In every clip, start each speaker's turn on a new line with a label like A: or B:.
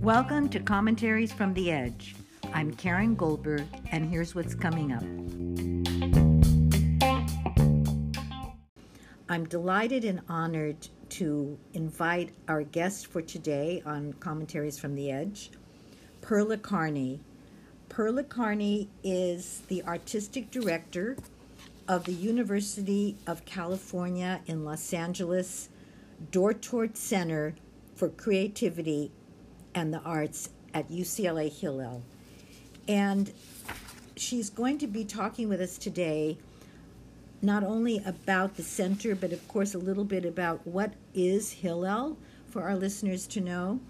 A: Welcome to Commentaries from the Edge. I'm Karen Goldberg, and here's what's coming up. I'm delighted and honored to invite our guest for today on Commentaries from the Edge, Perla Karney. Perla Karney is the artistic director of the University of California in Los Angeles Dortort Center for Creativity and the Arts at UCLA Hillel. And she's going to be talking with us today not only about the center, but of course a little bit about what is Hillel for our listeners to know,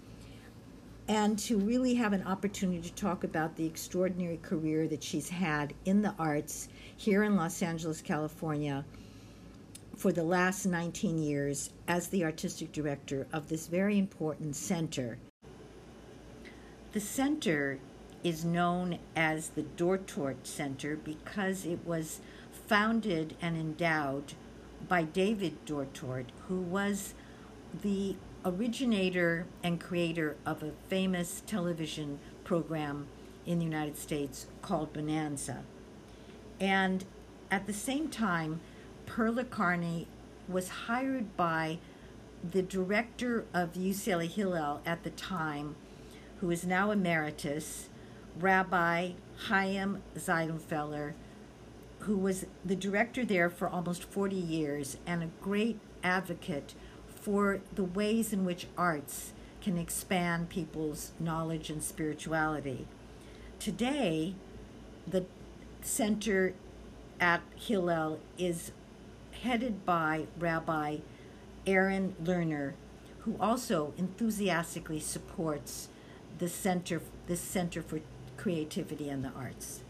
A: and to really have an opportunity to talk about the extraordinary career that she's had in the arts here in Los Angeles, California, for the last 19 years as the artistic director of this very important center. The center is known as the Dortort Center because it was founded and endowed by David Dortort, who was the originator and creator of a famous television program in the United States called Bonanza. And at the same time, Perla Karney was hired by the director of UCLA Hillel at the time, who is now emeritus, Rabbi Chaim Seidler-Feller, who was the director there for almost 40 years and a great advocate for the ways in which arts can expand people's knowledge and spirituality. Today, the center at Hillel is headed by Rabbi Aaron Lerner, who also enthusiastically supports the center, the Center for Creativity and the Arts.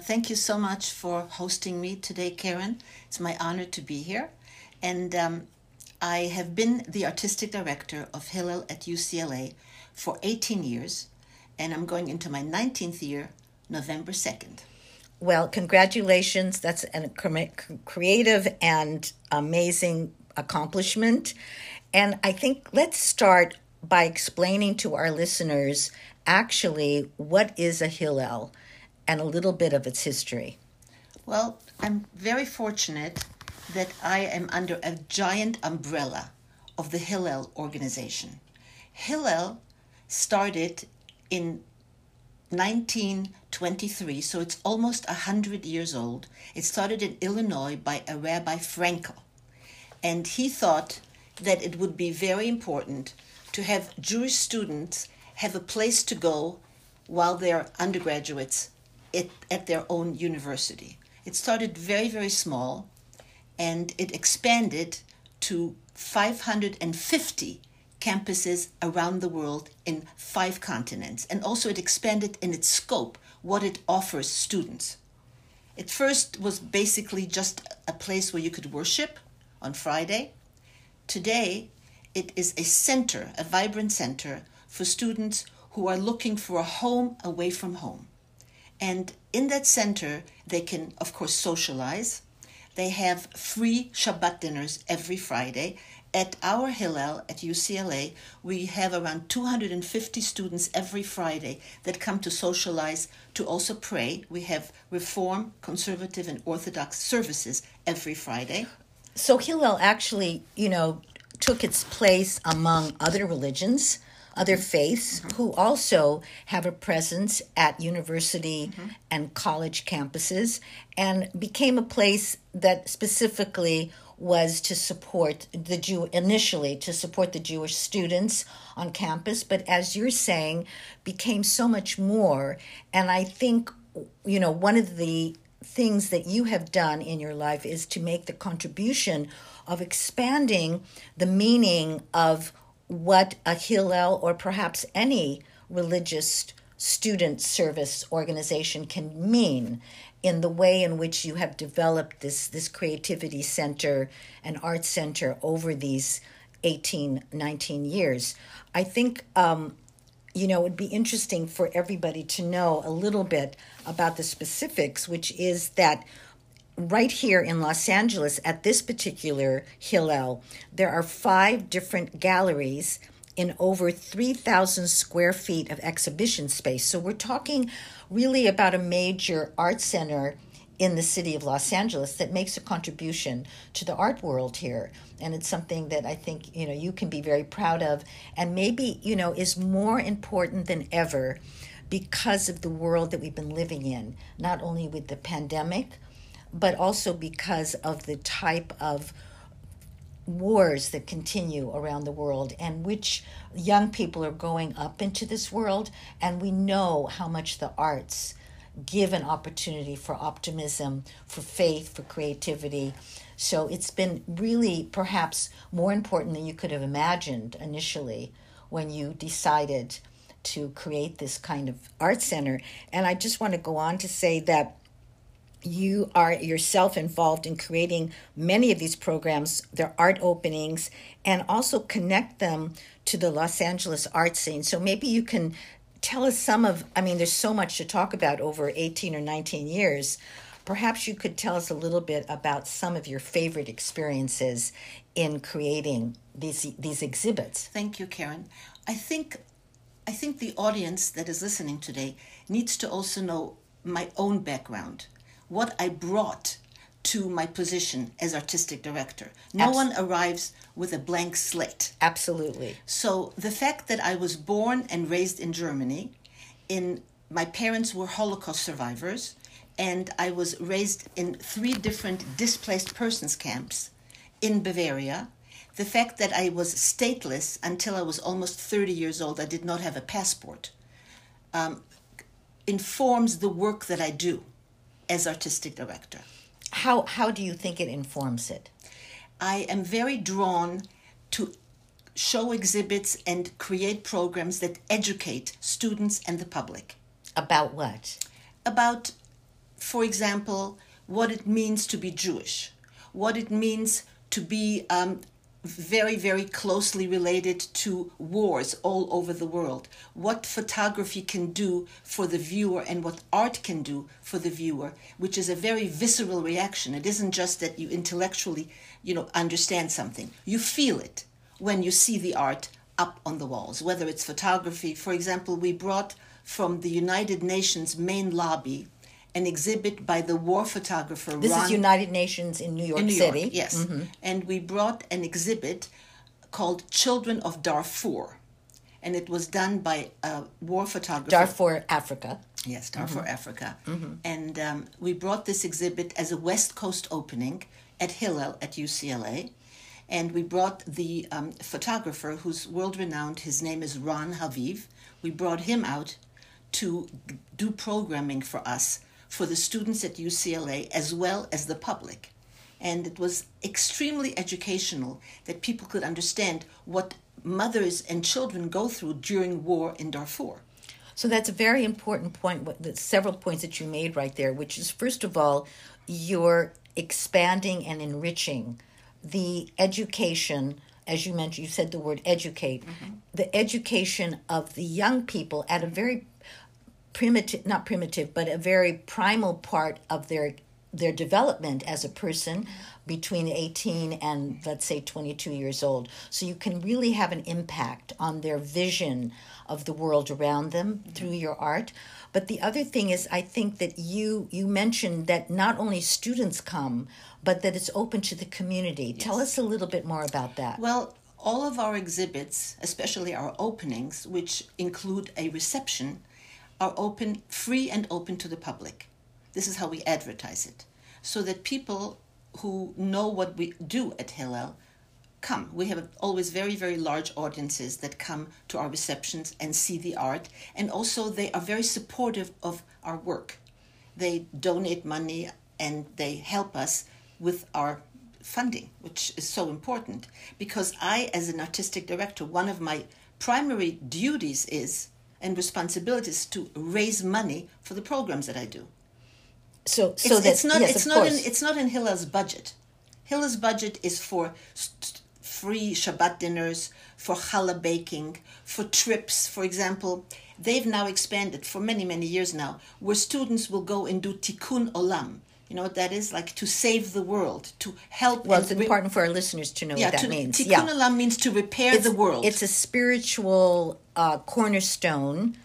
B: Thank you so much for hosting me today, Karen. It's my honor to be here. And um, I have been the artistic director of Hillel at UCLA for 18 years, and I'm going into my 19th year, November 2nd.
A: Well, congratulations. That's a creative and amazing accomplishment. And I think let's start by explaining to our listeners actually what is a Hillel and a little bit of its history.
B: Well, I'm very fortunate that I am under a giant umbrella of the Hillel organization. Hillel started in 1923, so it's almost 100 years old. It started in Illinois by a Rabbi Frankel. And he thought that it would be very important to have Jewish students have a place to go while they're undergraduates at, at their own university. It started very, very small and it expanded to 550 campuses around the world in five continents. And also, it expanded in its scope, what it offers students. It first was basically just a place where you could worship on Friday. Today, it is a center, a vibrant center for students who are looking for a home away from home. And in that center, they can, of course, socialize. They have free Shabbat dinners every Friday. At our Hillel at UCLA, we have around 250 students every Friday that come to socialize, to also pray. We have Reform, Conservative, and Orthodox services every Friday.
A: So Hillel actually, you know, took its place among other religions other faiths mm-hmm. who also have a presence at university mm-hmm. and college campuses and became a place that specifically was to support the Jew initially to support the Jewish students on campus but as you're saying became so much more. And I think you know one of the things that you have done in your life is to make the contribution of expanding the meaning of what a Hillel or perhaps any religious student service organization can mean in the way in which you have developed this this creativity center and art center over these 18 19 years. I think um, you know it would be interesting for everybody to know a little bit about the specifics which is that right here in Los Angeles at this particular Hillel, there are five different galleries in over 3,000 square feet of exhibition space. So we're talking really about a major art center in the city of Los Angeles that makes a contribution to the art world here. And it's something that I think, you know, you can be very proud of and maybe, you know, is more important than ever because of the world that we've been living in, not only with the pandemic, but also because of the type of wars that continue around the world and which young people are going up into this world. And we know how much the arts give an opportunity for optimism for faith for creativity. So it's been really perhaps more important than you could have imagined initially when you decided to create this kind of art center. And i just want to go on to say that you are yourself involved in creating many of these programs, their art openings, and also connect them to the Los Angeles art scene. So maybe you can tell us some of, I mean, there's so much to talk about over 18 or 19 years. Perhaps you could tell us a little bit about some of your favorite experiences in creating these these exhibits.
B: Thank you, Karen. I think I think the audience that is listening today needs to also know my own background what I brought to my position as artistic director. No one arrives with a blank slate.
A: Absolutely.
B: So the fact that I was born and raised in Germany, in my parents were Holocaust survivors, and I was raised in three different displaced persons camps in Bavaria. The fact that I was stateless until I was almost 30 years old, I did not have a passport, um, informs the work that I do as artistic director.
A: How how do you think it informs it?
B: I am very drawn to show exhibits and create programs that educate students and the public.
A: About what?
B: About, for example, what it means to be Jewish, what it means to be um, very, very closely related to wars all over the world. What photography can do for the viewer and what art can do for the viewer, which is a very visceral reaction. It isn't just that you intellectually, you know, understand something. You feel it when you see the art up on the walls, whether it's photography. For example, we brought from the United Nations main lobby an exhibit by the war photographer.
A: This
B: Ron
A: is United Nations in New York
B: in New
A: City.
B: York, yes. And we brought an exhibit called Children of Darfur. And it was done by a war photographer.
A: Darfur, Africa.
B: Yes, Darfur, Africa. And um, we brought this exhibit as a West Coast opening at Hillel at UCLA. And we brought the um, photographer, who's world renowned, his name is Ron Haviv. We brought him out to do programming for us, for the students at UCLA, as well as the public. And it was extremely educational that people could understand what mothers and children go through during war in Darfur.
A: So that's a very important point. what- the Several points that you made right there, which is first of all, you're expanding and enriching the education. As you mentioned, you said the word educate. Mm-hmm. The education of the young people at a very primitive, not primitive, but a very primal part of their their development as a person between 18 and let's say 22 years old. So you can really have an impact on their vision of the world around them through your art. But the other thing is i think that you you mentioned that not only students come but that it's open to the community. Tell us a little bit more about that.
B: Well, all of our exhibits, especially our openings, which include a reception, are open, free and open to the public. This is how we advertise it, so that people who know what we do at Hillel come. We have always very, very large audiences that come to our receptions and see the art, and also they are very supportive of our work. They donate money and they help us with our funding, which is so important because I, as an artistic director, one of my primary duties is and responsibilities to raise money for the programs that I do.
A: so so
B: It's,
A: that
B: it's not
A: yes,
B: it's not in it's not in Hillel's budget. Hillel's budget is for st- free Shabbat dinners, for challah baking, for trips. For example, they've now expanded for many many years now, where students will go and do tikkun olam. You know what that is? Like to save the world, to help.
A: Well, it's
B: re-
A: important for our listeners to know
B: yeah,
A: what that
B: to,
A: means.
B: Tikkun
A: yeah.
B: olam means to repair
A: it's,
B: the world.
A: It's a spiritual uh, cornerstone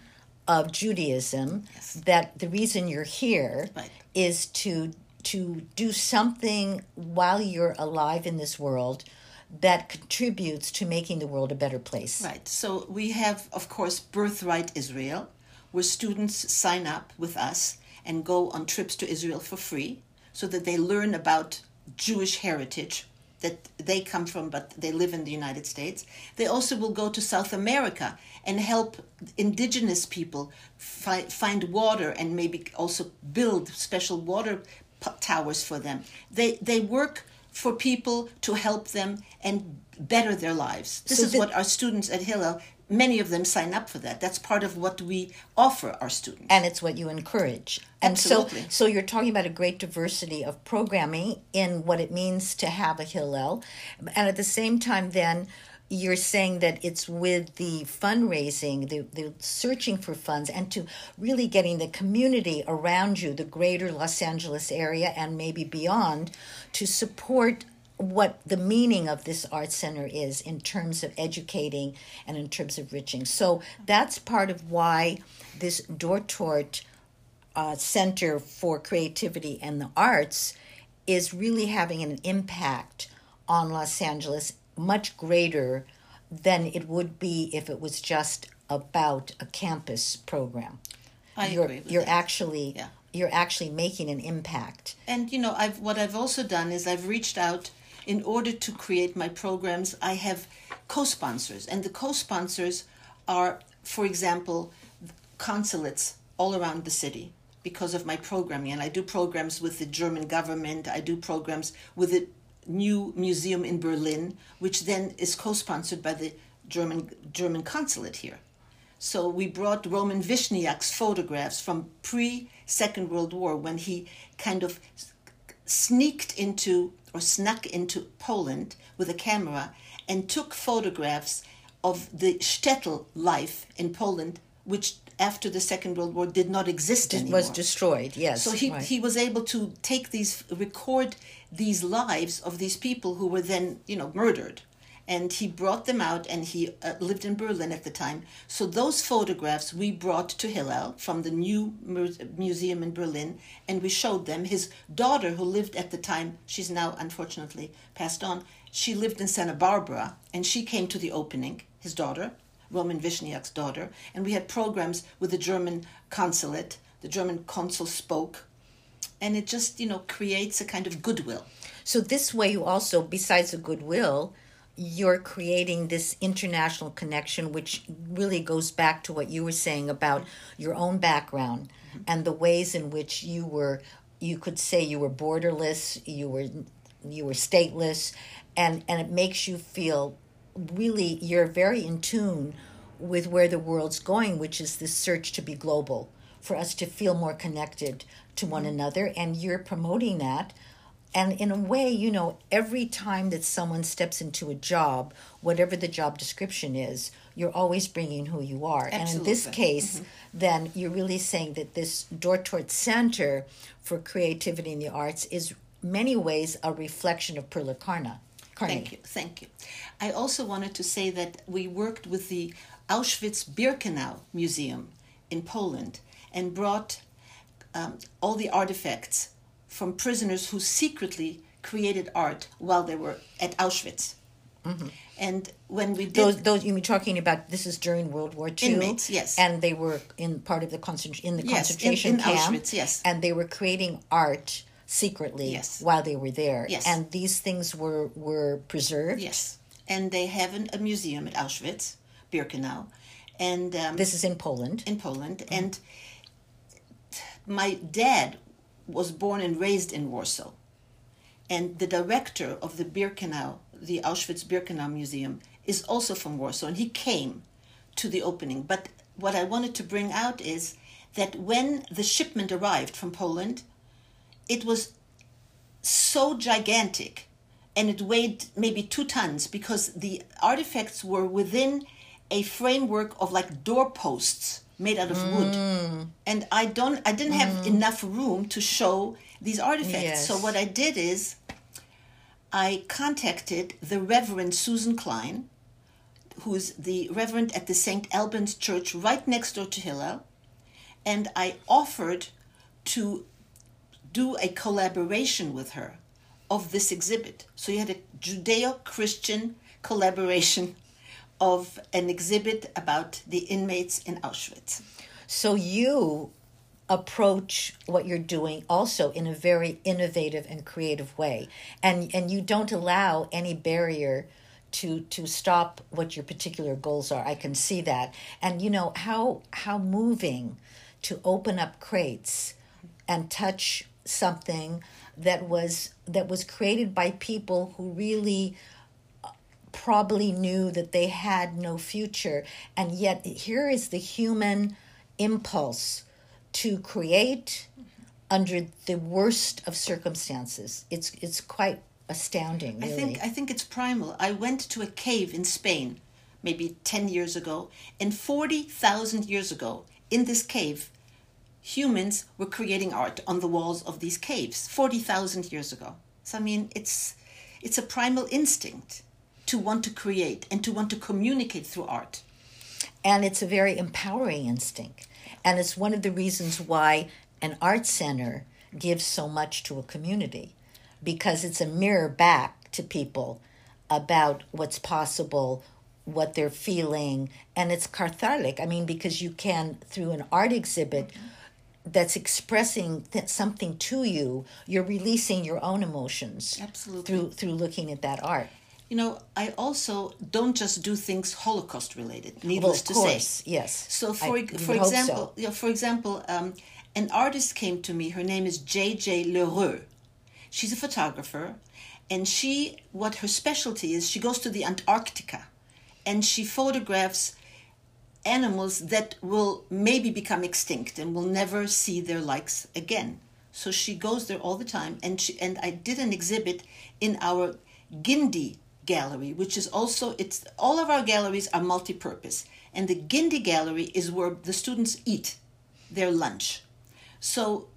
A: of Judaism yes. that the reason you're here is
B: Right.
A: to to do something while you're alive in this world that contributes to making the world a better place.
B: Right. So we have, of course, Birthright Israel, where students sign up with us and go on trips to Israel for free so that they learn about Jewish heritage that they come from, but they live in the United States. They also will go to South America and help indigenous people fi- find water and maybe also build special water p- towers for them. They, they work for people to help them and better their lives. This
A: So
B: is
A: the-
B: what our students at Hillel, many of them sign up for that. That's part of what we offer our students.
A: and it's what you encourage. And
B: Absolutely.
A: so so you're talking about a great diversity of programming in what it means to have a Hillel. And at the same time then you're saying that it's with the fundraising, the, the searching for funds, and to really getting the community around you, the greater Los Angeles area and maybe beyond, to support what the meaning of this art center is in terms of educating and in terms of enriching. So that's part of why this Dortort uh, Center for Creativity and the Arts is really having an impact on Los Angeles much greater than it would be if it was just about a campus program.
B: I
A: you're,
B: agree
A: you're
B: that.
A: actually
B: Yeah.
A: you're actually making an impact.
B: And you know, I've what I've also done is I've reached out in order to create my programs. I have co-sponsors, and the co-sponsors are, for example, consulates all around the city because of my programming. And I do programs with the German government. I do programs with the new museum in Berlin, which then is co-sponsored by the German German consulate here. So we brought Roman Vishniac's photographs from pre Second World War when he kind of sneaked into or snuck into Poland with a camera and took photographs of the shtetl life in Poland, which after the Second World War did not exist
A: It
B: anymore.
A: was destroyed, yes.
B: So he,
A: right.
B: he was able to take these, record these lives of these people who were then, you know, murdered. And he brought them out and he uh, lived in Berlin at the time. So those photographs we brought to Hillel from the new mu- museum in Berlin and we showed them. His daughter, who lived at the time, she's now unfortunately passed on, she lived in Santa Barbara and she came to the opening, his daughter, Roman Vishniac's daughter, and we had programs with the German consulate. The German consul spoke, and it just you know creates a kind of goodwill.
A: So this way, you also, besides the goodwill, you're creating this international connection, which really goes back to what you were saying about your own background mm-hmm. and the ways in which you were. You could say you were borderless. You were, you were stateless, and and it makes you feel really you're very in tune with where the world's going, which is this search to be global, for us to feel more connected to one mm-hmm. another. And you're promoting that. And in a way, you know, every time that someone steps into a job, whatever the job description is, you're always bringing who you are. Absolutely. And in this case, then you're really saying that this Dortort Center for Creativity in the Arts is many ways a reflection of Perla Karney.
B: Thank you, thank you. I also wanted to say that we worked with the Auschwitz-Birkenau Museum in Poland and brought um, all the artifacts from prisoners who secretly created art while they were at Auschwitz. And when we did
A: Those, those you mean talking about? This is during World War II.
B: Inmates, yes.
A: and they were in part of the concent- in the
B: Yes, in-
A: concentration
B: in
A: camp.
B: Auschwitz, yes.
A: and they were creating art secretly
B: Yes.
A: while they were there.
B: Yes.
A: and these things were were preserved.
B: Yes, and they have an, a museum at Auschwitz, Birkenau, and um,
A: This is in Poland.
B: in Poland. And my dad was born and raised in Warsaw, and the director of the Birkenau, the Auschwitz Birkenau Museum, is also from Warsaw, and he came to the opening. But what I wanted to bring out is that when the shipment arrived from Poland, it was so gigantic and it weighed maybe two tons because the artifacts were within a framework of like doorposts made out of wood mm. and i don't i didn't have mm. enough room to show these artifacts.
A: Yes.
B: So what I did is I contacted the Reverend Susan Klein, who's the Reverend at the St. Albans Church right next door to Hillel, and I offered to do a collaboration with her of this exhibit. So you had a Judeo Christian collaboration of an exhibit about the inmates in Auschwitz.
A: So you approach what you're doing also in a very innovative and creative way. And and you don't allow any barrier to to stop what your particular goals are. I can see that. And you know how how moving to open up crates and touch something that was that was created by people who really probably knew that they had no future and yet here is the human impulse to create under the worst of circumstances. It's it's quite astounding. Really.
B: I think I think it's primal. I went to a cave in Spain, maybe ten years ago, and forty thousand years ago, in this cave, humans were creating art on the walls of these caves. Forty thousand years ago. So I mean, it's it's a primal instinct to want to create and to want to communicate through art.
A: And it's a very empowering instinct. And it's one of the reasons why an art center gives so much to a community because it's a mirror back to people about what's possible, what they're feeling, and it's cathartic. I mean, because you can, through an art exhibit, mm-hmm. that's expressing th- something to you you're releasing your own emotions
B: Absolutely.
A: through through looking at that art
B: You know, I also don't just do things Holocaust related.
A: well,
B: Needless
A: of
B: to
A: course
B: say.
A: yes
B: So
A: I
B: for
A: would
B: for
A: hope so.
B: example, yeah, for example, um, an artist came to me. Her name is J.J. L'Heureux. She's a photographer, and she what her specialty is. She goes to the Antarctica, and she photographs animals that will maybe become extinct and will never see their likes again. So she goes there all the time, and she and I did an exhibit in our Gindi gallery, which is also it's all of our galleries are multi-purpose, and the Gindi gallery is where the students eat their lunch. So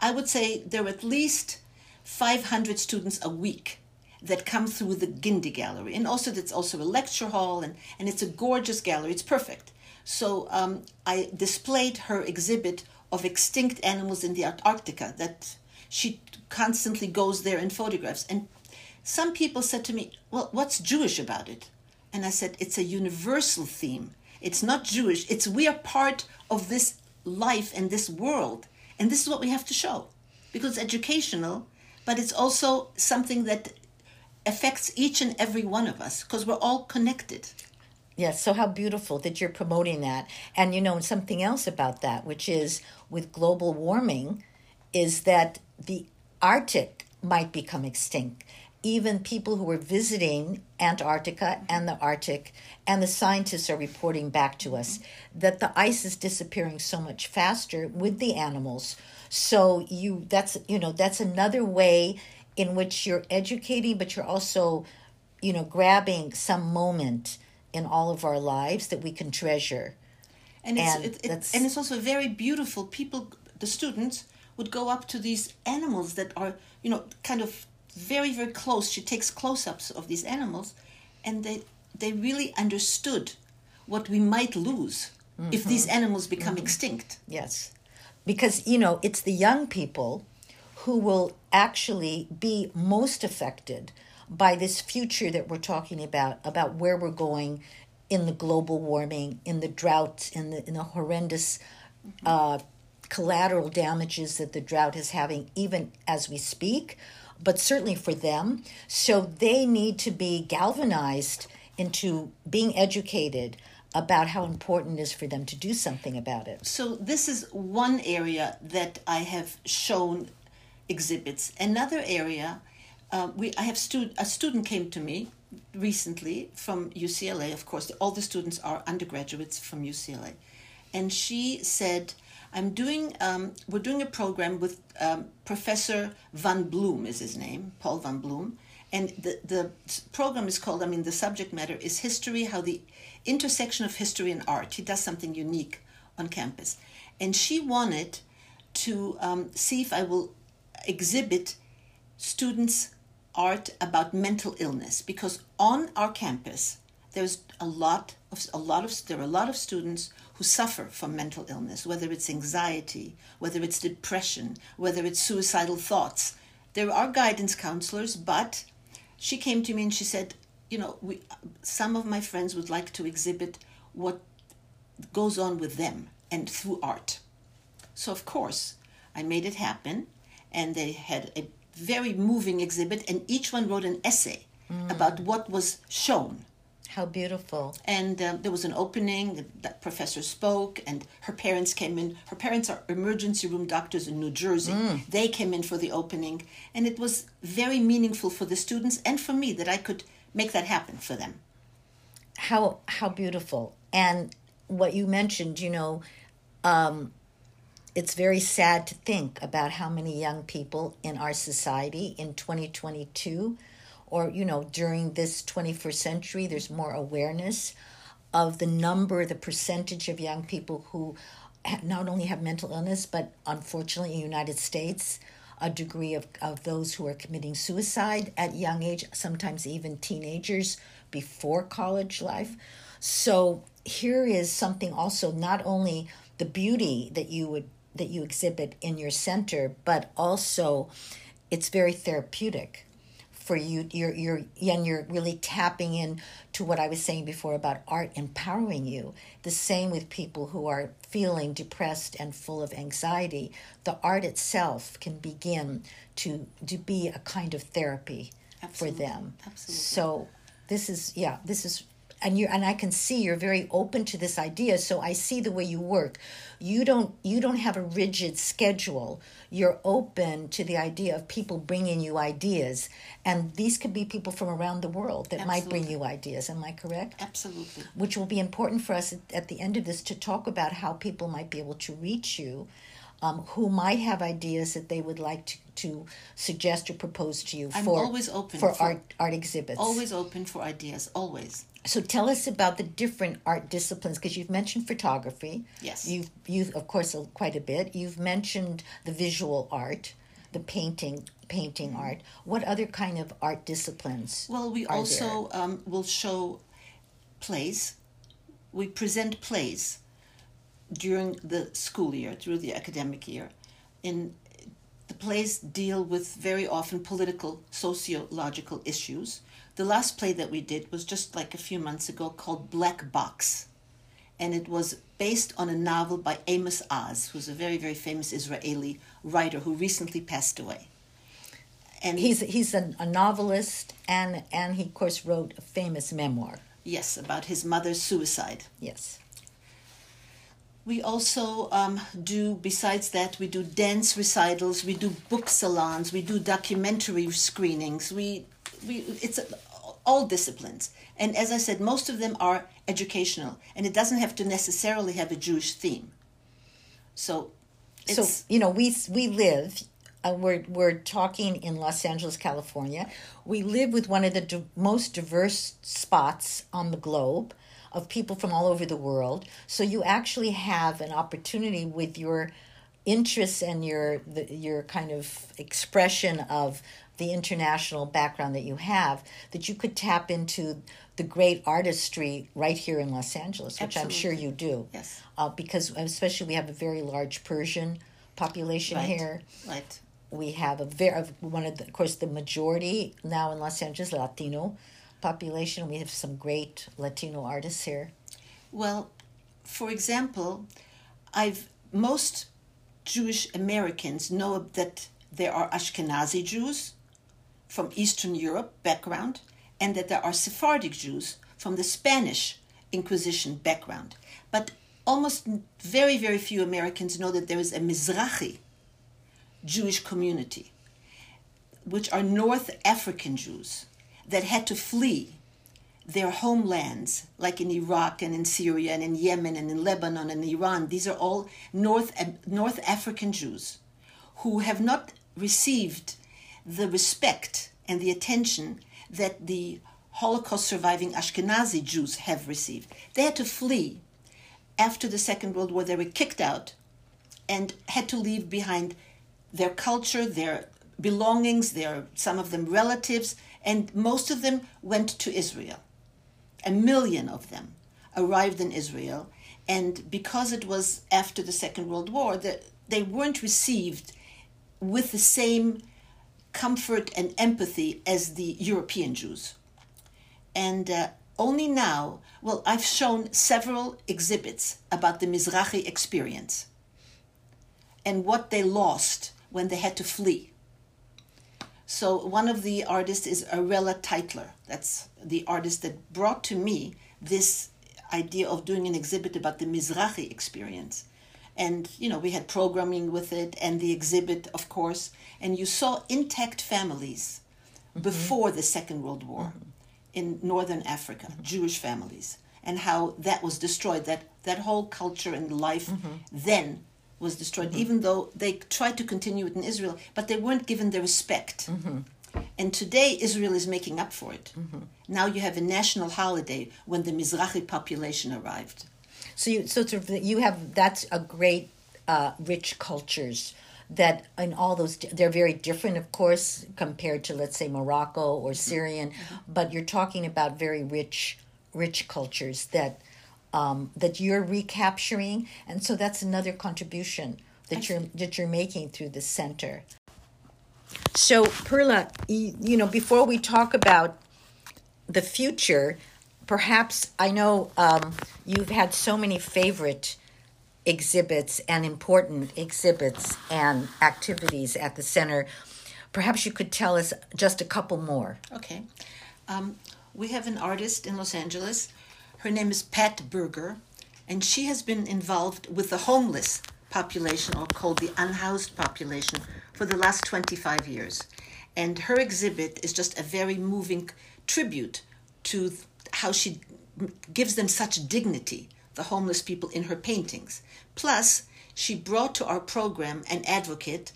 B: I would say there are at least 500 students a week that come through the Gindi gallery, and also that's also a lecture hall, and and it's a gorgeous gallery. It's perfect. So um, I displayed her exhibit of extinct animals in the Antarctica that she constantly goes there and photographs. And some people said to me, Well, what's Jewish about it? And I said, It's a universal theme. It's not Jewish, it's we are part of this life and this world. And this is what we have to show because it's educational, but it's also something that affects each and every one of us because we're all connected.
A: Yes, so how beautiful that you're promoting that. And you know, something else about that, which is with global warming, is that the Arctic might become extinct. Even people who were visiting Antarctica and the Arctic, and the scientists are reporting back to us that the ice is disappearing so much faster with the animals. So you that's you know, that's another way in which you're educating, but you're also, you know, grabbing some moment in all of our lives that we can treasure.
B: and it's
A: And
B: it, it, and it's also very beautiful. People, the students, would go up to these animals that are you know kind of very very close. She takes close-ups of these animals, and they they really understood what we might lose if mm-hmm. these animals become mm-hmm. extinct.
A: Yes. Because, you know, it's the young people who will actually be most affected by this future that we're talking about, about where we're going in the global warming, in the drought, in the, in the horrendous mm-hmm. uh, collateral damages that the drought is having, even as we speak, but certainly for them. So they need to be galvanized into being educated about how important it is for them to do something about it.
B: So this is one area that I have shown exhibits. Another area, uh, we I have stud- a student came to me recently from UCLA. Of course, all the students are undergraduates from UCLA, and she said, "I'm doing. Um, we're doing a program with um, Professor Von Blum is his name, Paul Von Blum." And the, the program is called, I mean, the subject matter is history, how the intersection of history and art. He does something unique on campus. And she wanted to um, see if I will exhibit students' art about mental illness because on our campus there's a lot of a lot of there are a lot of students who suffer from mental illness, whether it's anxiety, whether it's depression, whether it's suicidal thoughts. There are guidance counselors, but she came to me and she said, you know, we, some of my friends would like to exhibit what goes on with them and through art. So of course, I made it happen, and they had a very moving exhibit, and each one wrote an essay mm. about what was shown
A: how beautiful.
B: And um, there was an opening, that professor spoke, and her parents came in. Her parents are emergency room doctors in New Jersey. Mm. They came in for the opening, and it was very meaningful for the students and for me that I could make that happen for them.
A: How how beautiful. And what you mentioned, you know, um, it's very sad to think about how many young people in our society in 2022 or you know during this 21st century there's more awareness of the number the percentage of young people who not only have mental illness but unfortunately in the united states a degree of, of those who are committing suicide at young age sometimes even teenagers before college life. So here is something also not only the beauty that you would that you exhibit in your center but also it's very therapeutic for you you're you're and you're really tapping in to what I was saying before about art empowering you. The same with people who are feeling depressed and full of anxiety. The art itself can begin to to be a kind of therapy Absolutely. for them. Absolutely. So this is yeah, this is and you and I can see you're very open to this idea so I see the way you work you don't you don't have a rigid schedule you're open to the idea of people bringing you ideas and these could be people from around the world that Absolutely. might bring you ideas am I correct
B: Absolutely
A: which will be important for us at the end of this to talk about how people might be able to reach you um, who might have ideas that they would like to, to suggest or propose to you
B: I'm
A: for
B: always open
A: for, for art art exhibits.
B: Always open for ideas, always.
A: So tell us about the different art disciplines because you've mentioned photography.
B: Yes.
A: You've you've of course quite a bit. You've mentioned the visual art, the painting painting mm-hmm. art. What other kind of art disciplines?
B: Well, we also um, will show plays. We present plays during the school year, through the academic year. In the plays deal with very often political, sociological issues. The last play that we did was just like a few months ago called Black Box. And it was based on a novel by Amos Oz, who's a very, very famous Israeli writer who recently passed away.
A: And he's he's a, a novelist and and he of course wrote a famous memoir.
B: Yes, about his mother's suicide.
A: Yes.
B: We also um, do, besides that, we do dance recitals, we do book salons, we do documentary screenings. We, we, it's all disciplines. And as I said, most of them are educational, and it doesn't have to necessarily have a Jewish theme. So,
A: so you know, we we live. Uh, we're we're talking in Los Angeles, California. We live with one of the di- most diverse spots on the globe of people from all over the world. So you actually have an opportunity with your interests and your the, your kind of expression of the international background that you have that you could tap into the great artistry right here in Los Angeles, which Absolutely. I'm sure you do.
B: Yes.
A: Uh, because especially we have a very large Persian population
B: right.
A: here.
B: Right.
A: We have a very one of the, of course the majority now in Los Angeles Latino population. We have some great Latino artists here.
B: Well, for example, I've most Jewish Americans know that there are Ashkenazi Jews from Eastern Europe background and that there are Sephardic Jews from the Spanish Inquisition background. But almost very, very few Americans know that there is a Mizrahi Jewish community, which are North African Jews that had to flee their homelands, like in Iraq and in Syria and in Yemen and in Lebanon and Iran. These are all North, North African Jews who have not received the respect and the attention that the Holocaust surviving Ashkenazi Jews have received. They had to flee after the Second World War. They were kicked out and had to leave behind their culture, their belongings, their some of them relatives, and most of them went to Israel. A million of them arrived in Israel, and because it was after the Second World War, that they weren't received with the same comfort and empathy as the European Jews. And uh, only now, well, I've shown several exhibits about the Mizrahi experience and what they lost when they had to flee. So one of the artists is Arella Teitler. That's the artist that brought to me this idea of doing an exhibit about the Mizrahi experience. And, you know, we had programming with it and the exhibit, of course. And you saw intact families mm-hmm. before the Second World War mm-hmm. in Northern Africa, mm-hmm. Jewish families, and how that was destroyed. That, that whole culture and life mm-hmm. then was destroyed, mm-hmm. even though they tried to continue it in Israel, but they weren't given the respect. Mm-hmm. And today, Israel is making up for it. Mm-hmm. Now you have a national holiday when the Mizrahi population arrived.
A: So you, so sort of you have that's a great, uh, rich cultures that in all those they're very different, of course, compared to let's say Morocco or mm-hmm. Syrian, mm-hmm. but you're talking about very rich, rich cultures that um, that you're recapturing, and so that's another contribution that you're that you're making through the center. So Perla, you, you know, before we talk about the future, perhaps I know um, you've had so many favorite exhibits and important exhibits and activities at the center. Perhaps you could tell us just a couple more.
B: Okay. Um, we have an artist in Los Angeles her name is Pat Berger, and she has been involved with the homeless population, or called the unhoused population, for the last 25 years. And her exhibit is just a very moving tribute to how she gives them such dignity, the homeless people, in her paintings. Plus, she brought to our program an advocate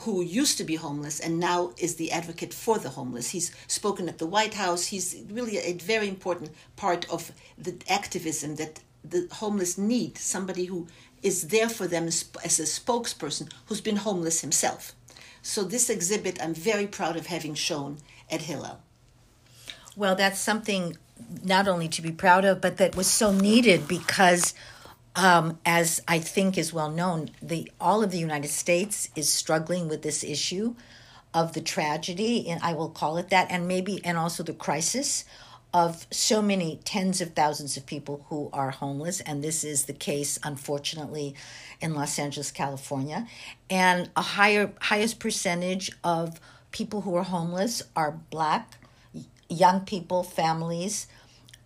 B: who used to be homeless and now is the advocate for the homeless. He's spoken at the White House. He's really a very important part of the activism that the homeless need somebody who is there for them as, as a spokesperson who's been homeless himself. So, this exhibit I'm very proud of having shown at Hillel.
A: Well, that's something not only to be proud of, but that was so needed because um, as I think is well known, the all of the United States is struggling with this issue of the tragedy, and I will call it that, and maybe and also the crisis of so many tens of thousands of people who are homeless, and this is the case, unfortunately, in Los Angeles, California, and a higher highest percentage of people who are homeless are black, young people, families.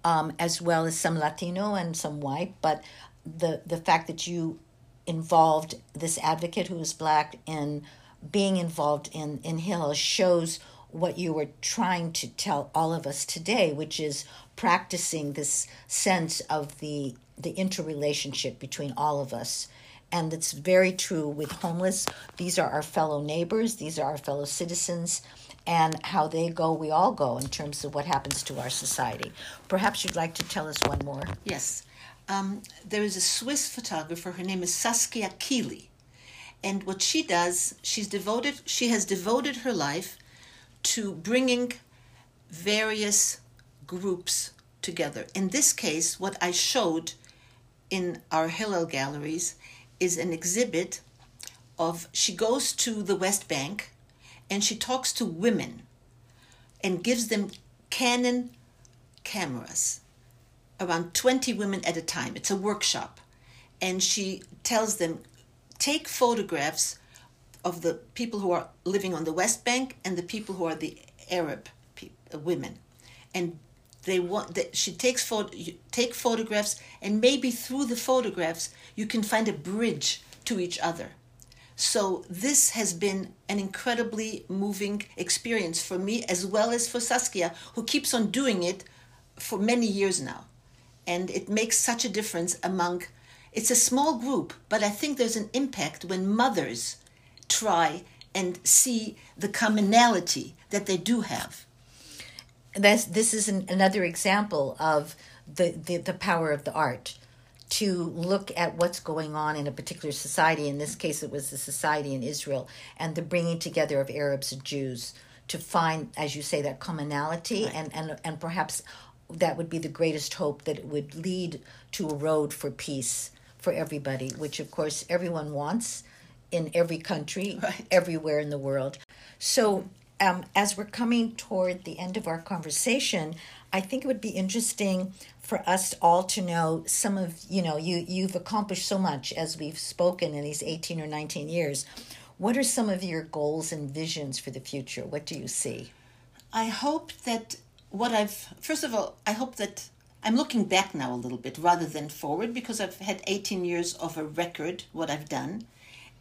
A: Um, as well as some Latino and some white, but the the fact that you involved this advocate who is black in being involved in in Hill shows what you were trying to tell all of us today, which is practicing this sense of the the interrelationship between all of us. And it's very true with homeless. These are our fellow neighbors, these are our fellow citizens, and how they go, we all go in terms of what happens to our society. Perhaps you'd like to tell us one more.
B: Yes um, there is a Swiss photographer. Her name is Saskia Keeley, and what she does, she's devoted. She has devoted her life to bringing various groups together. In this case, what I showed in our Hillel galleries is an exhibit of she goes to the West Bank and she talks to women and gives them Canon cameras around 20 women at a time. It's a workshop. And she tells them take photographs of the people who are living on the West Bank and the people who are the Arab people, uh, women. And they want that she takes photo, take photographs and maybe through the photographs you can find a bridge to each other. So this has been an incredibly moving experience for me as well as for Saskia who keeps on doing it for many years now. And it makes such a difference among it's a small group but i think there's an impact when mothers try and see the commonality that they do have.
A: That's, this is an, another example of the, the, the power of the art to look at what's going on in a particular society. In this case, it was the society in Israel and the bringing together of Arabs and Jews to find, as you say, that commonality
B: Right.
A: and, and, and perhaps that would be the greatest hope that it would lead to a road for peace for everybody, which of course everyone wants in every country,
B: Right.
A: everywhere in the world. So, um, as we're coming toward the end of our conversation, I think it would be interesting for us all to know some of you know you you've accomplished so much as we've spoken in these 18 or 19 years. What are some of your goals and visions for the future? What do you see?
B: I hope that what I've, first of all, I hope that I'm looking back now a little bit rather than forward because I've had 18 years of a record, what I've done.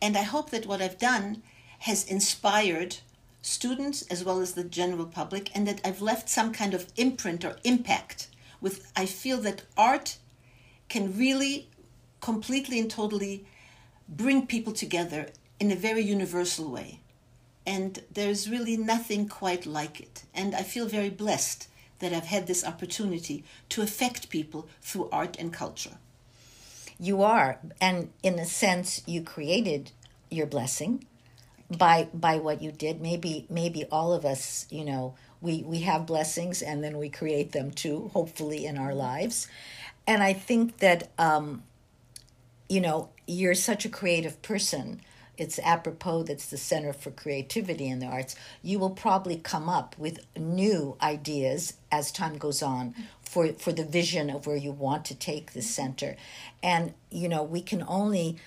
B: And I hope that what I've done has inspired students as well as the general public and that I've left some kind of imprint or impact with, I feel that art can really completely and totally bring people together in a very universal way and there's really nothing quite like it. And I feel very blessed that I've had this opportunity to affect people through art and culture.
A: you are and in a sense you created your blessing by by what you did. Maybe maybe all of us you know we we have blessings and then we create them too hopefully in our lives. And i think that um you know you're such a creative person. It's apropos that's the center for creativity in the arts. You will probably come up with new ideas as time goes on for for the vision of where you want to take the center. And you know we can only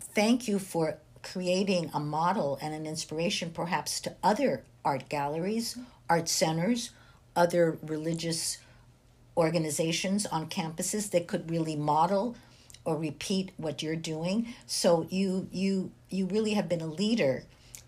A: thank you for creating a model and an inspiration perhaps to other art galleries art centers other religious organizations on campuses that could really model or repeat what you're doing. So you you you really have been a leader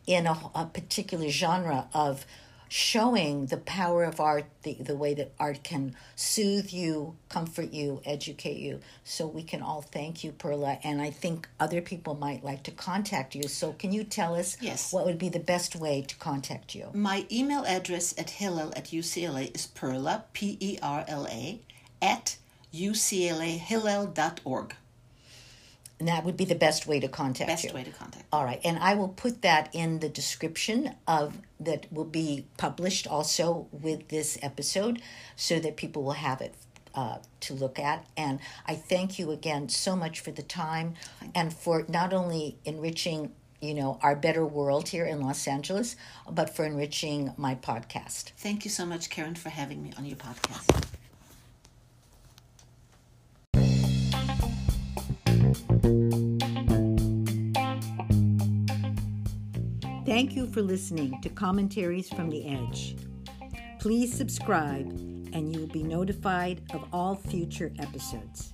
A: in a, a particular genre of showing the power of art the, the way that art can soothe you comfort you educate you so we can all thank you perla and i think other people might like to contact you so can you tell us
B: Yes.
A: what would be the best way to contact you
B: My email address at Hillel at UCLA is perla, P E R L A, at uclahillel.org.
A: and that would be the best way to contact
B: Best
A: you
B: way to contact.
A: All right, and I will put that in the description of that will be published also with this episode, so that people will have it uh, to look at. And I thank you again so much for the time and for not only enriching, you know, our better world here in Los Angeles, but for enriching my podcast.
B: Thank you so much, Karen, for having me on your podcast.
A: Thank you for listening to Commentaries from the Edge. Please subscribe, and you will be notified of all future episodes.